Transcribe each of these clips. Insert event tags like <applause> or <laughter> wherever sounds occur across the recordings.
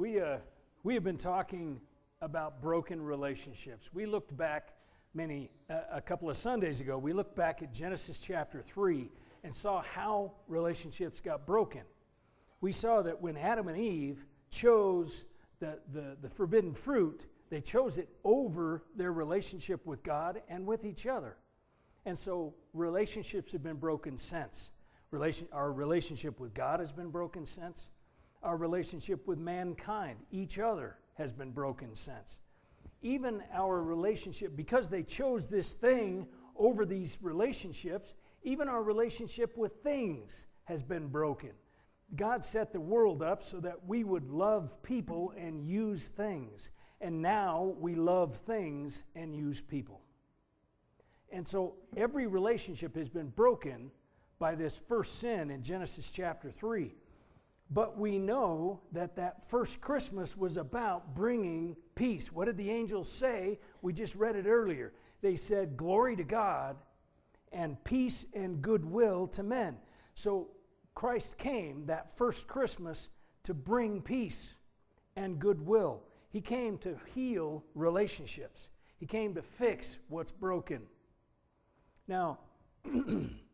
We, uh, we have been talking about broken relationships. We looked back many, uh, a couple of Sundays ago, we looked back at Genesis chapter 3 and saw how relationships got broken. We saw that when Adam and Eve chose the, the, the forbidden fruit, they chose it over their relationship with God and with each other. And so relationships have been broken since. Relation, our relationship with God has been broken since. Our relationship with mankind, each other, has been broken since. Even our relationship, because they chose this thing over these relationships, even our relationship with things has been broken. God set the world up so that we would love people and use things. And now we love things and use people. And so every relationship has been broken by this first sin in Genesis chapter 3. But we know that that first Christmas was about bringing peace. What did the angels say? We just read it earlier. They said, Glory to God and peace and goodwill to men. So Christ came that first Christmas to bring peace and goodwill. He came to heal relationships, He came to fix what's broken. Now, <clears throat>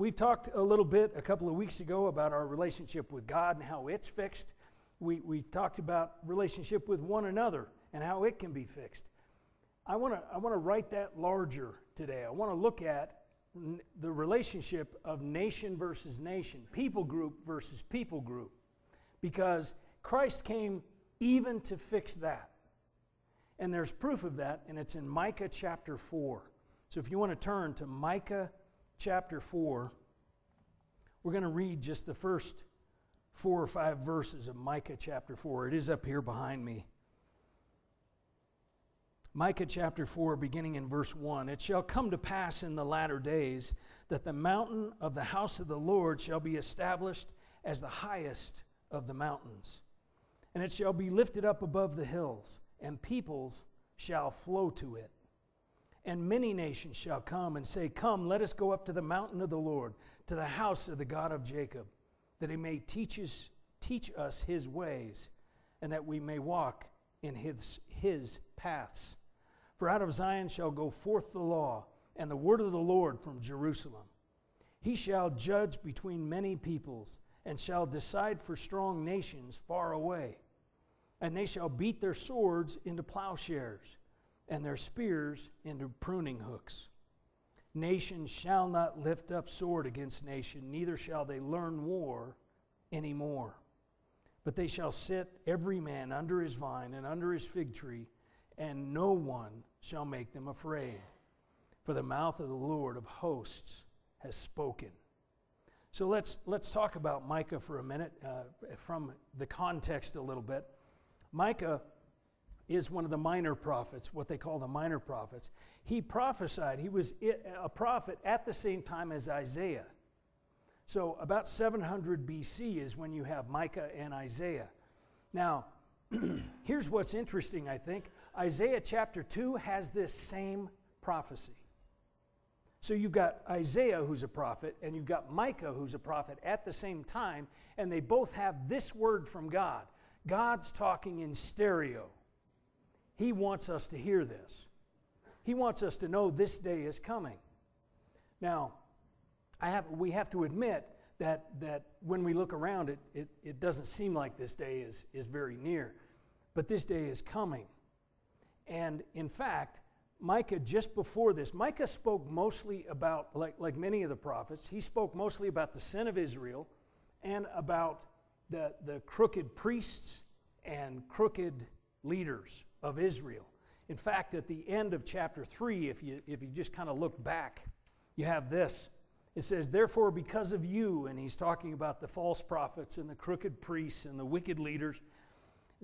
we've talked a little bit a couple of weeks ago about our relationship with God and how it's fixed. We, we talked about relationship with one another and how it can be fixed. I want to I wanna write that larger today. I want to look at n- the relationship of nation versus nation, people group versus people group, because Christ came even to fix that. And there's proof of that, and it's in Micah chapter 4. So if you want to turn to Micah chapter 4, we're going to read just the first four or five verses of Micah chapter 4. It is up here behind me. Micah chapter 4, beginning in verse 1 It shall come to pass in the latter days that the mountain of the house of the Lord shall be established as the highest of the mountains, and it shall be lifted up above the hills, and peoples shall flow to it. And many nations shall come and say, Come, let us go up to the mountain of the Lord, to the house of the God of Jacob, that he may teach us, teach us his ways, and that we may walk in his, his paths. For out of Zion shall go forth the law and the word of the Lord from Jerusalem. He shall judge between many peoples and shall decide for strong nations far away. And they shall beat their swords into plowshares and their spears into pruning hooks. Nation shall not lift up sword against nation, neither shall they learn war any more. But they shall sit every man under his vine and under his fig tree, and no one shall make them afraid. For the mouth of the Lord of hosts has spoken. So let's, let's talk about Micah for a minute uh, from the context a little bit. Micah is one of the minor prophets, what they call the minor prophets. He prophesied, he was a prophet at the same time as Isaiah. So about 700 BC is when you have Micah and Isaiah. Now, <clears throat> here's what's interesting, I think. Isaiah chapter 2 has this same prophecy. So you've got Isaiah, who's a prophet, and you've got Micah, who's a prophet at the same time, and they both have this word from God. God's talking in stereo. He wants us to hear this. He wants us to know this day is coming. Now, I have, we have to admit that, that when we look around, it, it, it doesn't seem like this day is, is very near. But this day is coming. And in fact, Micah, just before this, Micah spoke mostly about, like, like many of the prophets, he spoke mostly about the sin of Israel and about the, the crooked priests and crooked leaders of Israel. In fact, at the end of chapter 3, if you, if you just kind of look back, you have this. It says, Therefore, because of you, and he's talking about the false prophets and the crooked priests and the wicked leaders,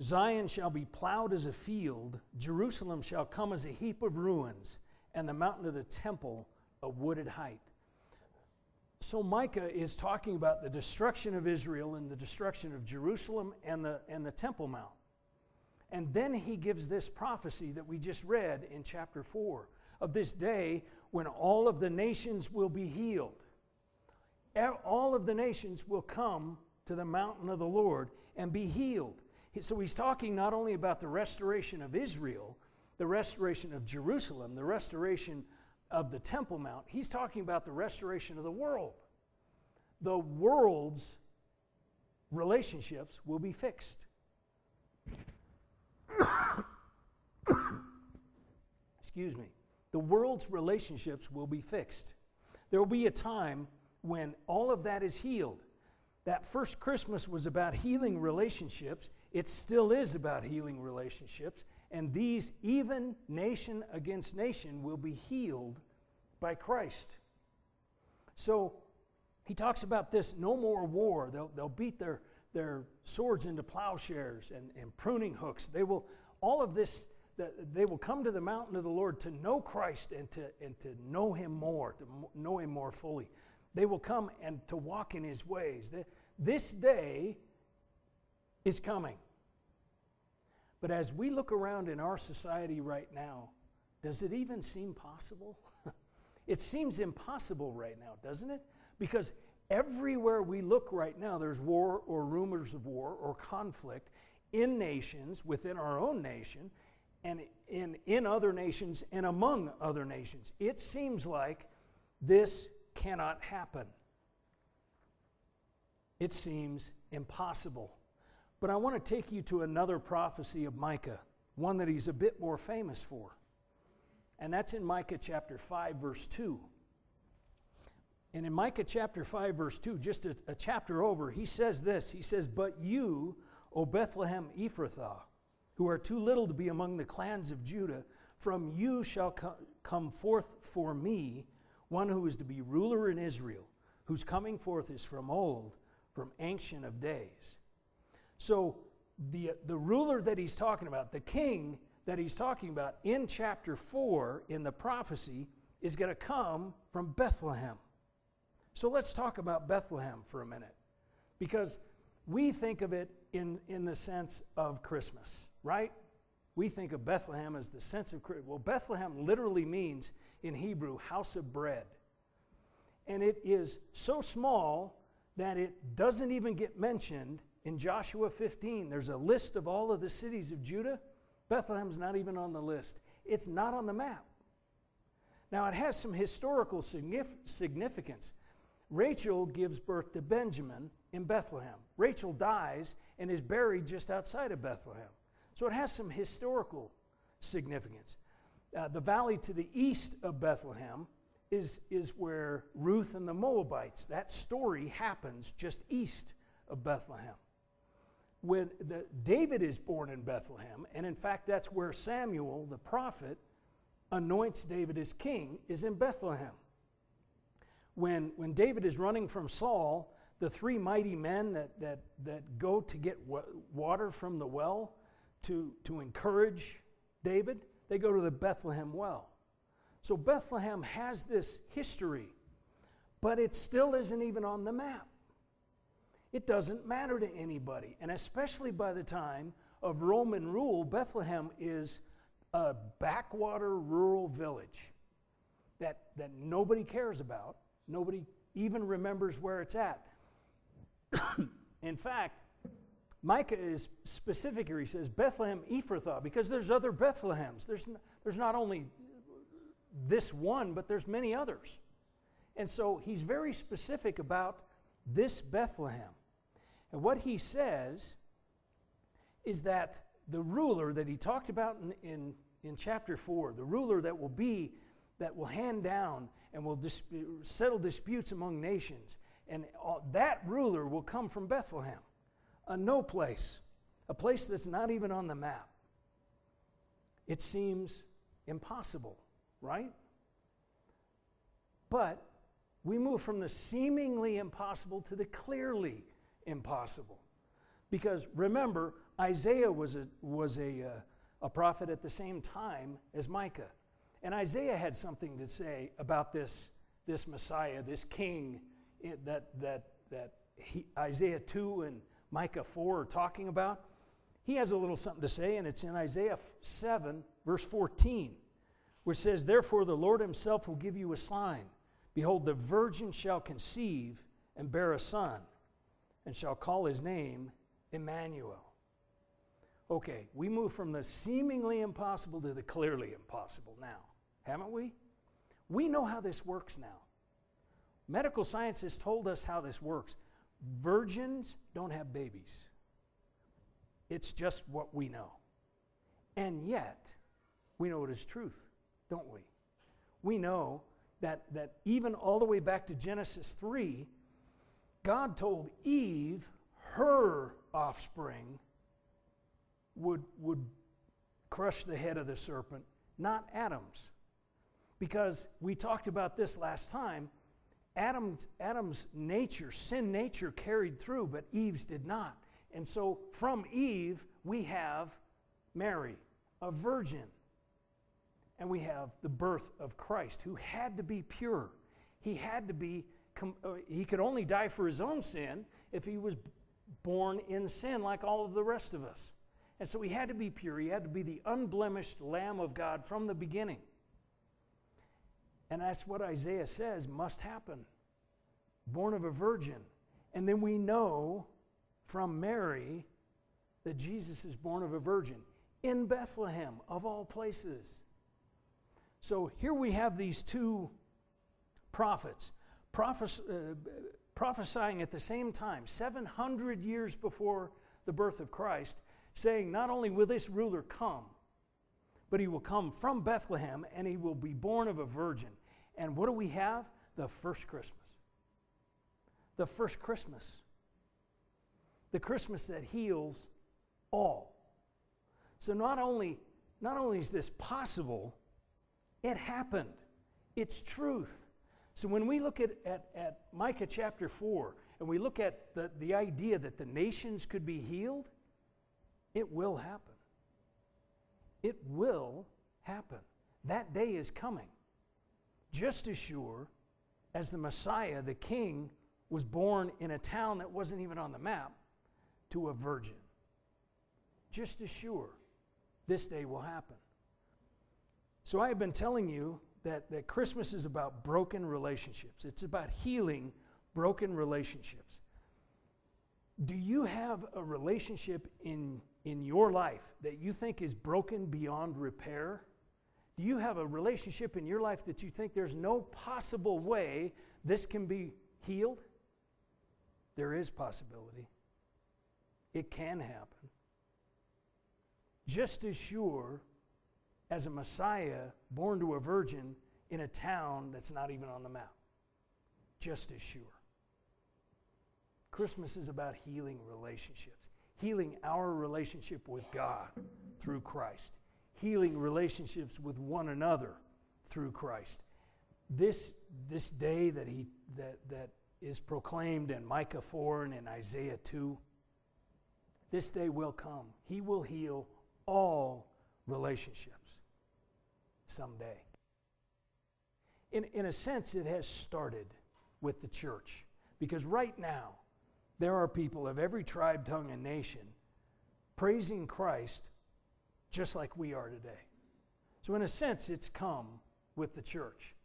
Zion shall be plowed as a field, Jerusalem shall come as a heap of ruins, and the mountain of the temple a wooded height. So Micah is talking about the destruction of Israel and the destruction of Jerusalem and the, and the Temple Mount. And then he gives this prophecy that we just read in chapter 4 of this day when all of the nations will be healed. All of the nations will come to the mountain of the Lord and be healed So he's talking not only about the restoration of Israel, the restoration of Jerusalem, the restoration of the Temple Mount, he's talking about the restoration of the world. The world's relationships will be fixed. Excuse me. The world's relationships will be fixed. There will be a time when all of that is healed. That first Christmas was about healing relationships. It still is about healing relationships. And these, even nation against nation, will be healed by Christ. So he talks about this no more war. They'll, they'll beat their, their swords into plowshares and, and pruning hooks. They will, all of this, they will come to the mountain of the Lord to know Christ and to, and to know him more, to know him more fully. They will come and to walk in his ways. This day is coming. But as we look around in our society right now, does it even seem possible? <laughs> it seems impossible right now, doesn't it? Because everywhere we look right now, there's war or rumors of war or conflict in nations, within our own nation, and in, in other nations and among other nations. It seems like this cannot happen. It seems impossible. But I want to take you to another prophecy of Micah, one that he's a bit more famous for. And that's in Micah chapter 5, verse 2. And in Micah chapter 5, verse 2, just a, a chapter over, he says this He says, But you, O Bethlehem Ephrathah, who are too little to be among the clans of Judah, from you shall co- come forth for me one who is to be ruler in Israel, whose coming forth is from old, from ancient of days. So, the, the ruler that he's talking about, the king that he's talking about in chapter 4 in the prophecy, is going to come from Bethlehem. So, let's talk about Bethlehem for a minute. Because we think of it in, in the sense of Christmas, right? We think of Bethlehem as the sense of Christmas. Well, Bethlehem literally means in Hebrew, house of bread. And it is so small that it doesn't even get mentioned in Joshua 15. There's a list of all of the cities of Judah. Bethlehem's not even on the list, it's not on the map. Now, it has some historical significance. Rachel gives birth to Benjamin in Bethlehem. Rachel dies and is buried just outside of Bethlehem. So it has some historical significance. Uh, the valley to the east of Bethlehem is, is where Ruth and the Moabites, that story happens just east of Bethlehem. When the, David is born in Bethlehem, and in fact, that's where Samuel, the prophet, anoints David as king, is in Bethlehem. When, when David is running from Saul, the three mighty men that, that, that go to get water from the well to, to encourage David, they go to the Bethlehem well. So Bethlehem has this history, but it still isn't even on the map. It doesn't matter to anybody. And especially by the time of Roman rule, Bethlehem is a backwater rural village that, that nobody cares about. Nobody even remembers where it's at. <coughs> In fact, Micah is specific here. He says Bethlehem Ephrathah because there's other Bethlehems. There's, there's not only this one, but there's many others. And so he's very specific about this Bethlehem. And what he says is that the ruler that he talked about in, in, in chapter 4, the ruler that will be, that will hand down and will settle disputes among nations, and all, that ruler will come from Bethlehem a no place, a place that's not even on the map. It seems impossible, right? But we move from the seemingly impossible to the clearly impossible. Because remember, Isaiah was a, was a, uh, a prophet at the same time as Micah. And Isaiah had something to say about this, this Messiah, this king eh, that, that, that he, Isaiah 2 and Micah 4 are talking about, he has a little something to say, and it's in Isaiah 7, verse 14, which says, Therefore the Lord himself will give you a sign. Behold, the virgin shall conceive and bear a son, and shall call his name Emmanuel. Okay, we move from the seemingly impossible to the clearly impossible now, haven't we? We know how this works now. Medical science has told us how this works. Virgins don't have babies. It's just what we know. And yet, we know it is truth, don't we? We know that, that even all the way back to Genesis 3, God told Eve her offspring would, would crush the head of the serpent, not Adam's. Because we talked about this last time. Adam's, Adam's nature, sin nature, carried through, but Eve's did not. And so from Eve, we have Mary, a virgin. And we have the birth of Christ, who had to be pure. He had to be, uh, he could only die for his own sin if he was born in sin like all of the rest of us. And so he had to be pure. He had to be the unblemished Lamb of God from the beginning. And that's what Isaiah says must happen. Born of a virgin. And then we know from Mary that Jesus is born of a virgin in Bethlehem, of all places. So here we have these two prophets prophes- uh, prophesying at the same time, 700 years before the birth of Christ, saying, Not only will this ruler come, but he will come from Bethlehem and he will be born of a virgin. And what do we have? The first Christmas. The first Christmas. The Christmas that heals all. So not only, not only is this possible, it happened. It's truth. So when we look at, at, at Micah chapter 4 and we look at the, the idea that the nations could be healed, it will happen. It will happen. That day is coming. Just as sure as the Messiah, the King, was born in a town that wasn't even on the map to a virgin. Just as sure this day will happen. So I have been telling you that, that Christmas is about broken relationships, it's about healing broken relationships. Do you have a relationship in in your life that you think is broken beyond repair? Do you have a relationship in your life that you think there's no possible way this can be healed? There is possibility. It can happen. Just as sure as a Messiah born to a virgin in a town that's not even on the map. Just as sure. Christmas is about healing relationships healing our relationship with God through Christ, healing relationships with one another through Christ. This, this day that, he, that, that is proclaimed in Micah 4 and in Isaiah 2, this day will come. He will heal all relationships someday. In, in a sense, it has started with the church because right now, there are people of every tribe, tongue, and nation praising Christ just like we are today. So, in a sense, it's come with the church,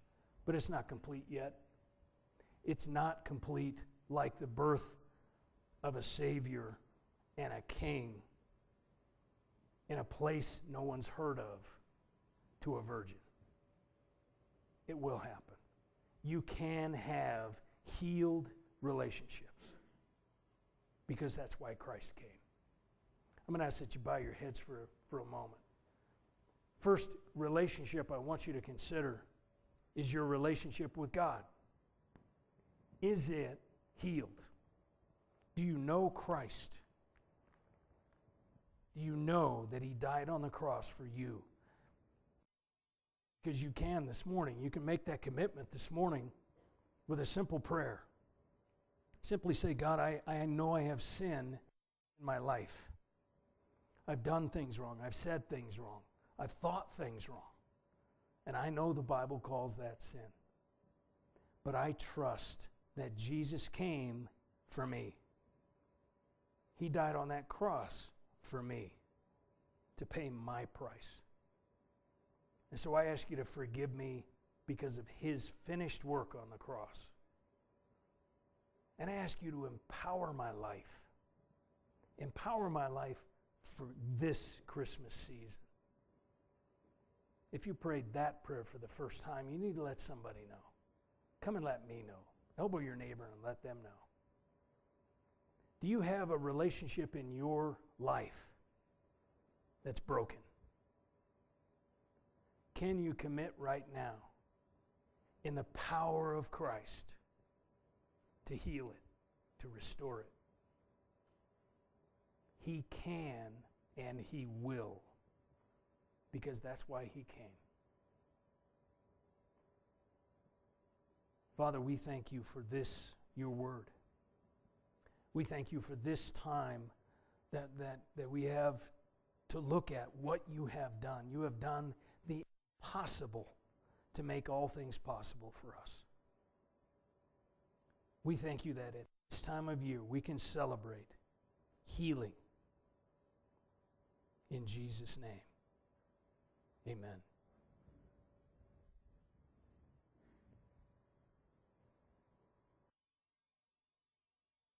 but it's not complete yet. It's not complete like the birth of a Savior and a King in a place no one's heard of to a virgin. It will happen. You can have healed relationships because that's why Christ came. I'm going to ask that you bow your heads for, for a moment. First relationship I want you to consider is your relationship with God. Is it healed? Do you know Christ? Do you know that He died on the cross for you? Because you can this morning. You can make that commitment this morning with a simple prayer. Simply say, God, I, I know I have sin in my life. I've done things wrong. I've said things wrong. I've thought things wrong. And I know the Bible calls that sin. But I trust that Jesus came for me. He died on that cross for me to pay my price. And so I ask you to forgive me because of his finished work on the cross. And I ask you to empower my life. Empower my life for this Christmas season. If you prayed that prayer for the first time, you need to let somebody know. Come and let me know. Elbow your neighbor and let them know. Do you have a relationship in your life that's broken? Can you commit right now in the power of Christ to heal it, to restore it? He can and He will, because that's why He came. Father, we thank you for this, your word. We thank you for this time that, that, that we have to look at what you have done. You have done the impossible to make all things possible for us. We thank you that at this time of year we can celebrate healing in Jesus' name. Amen.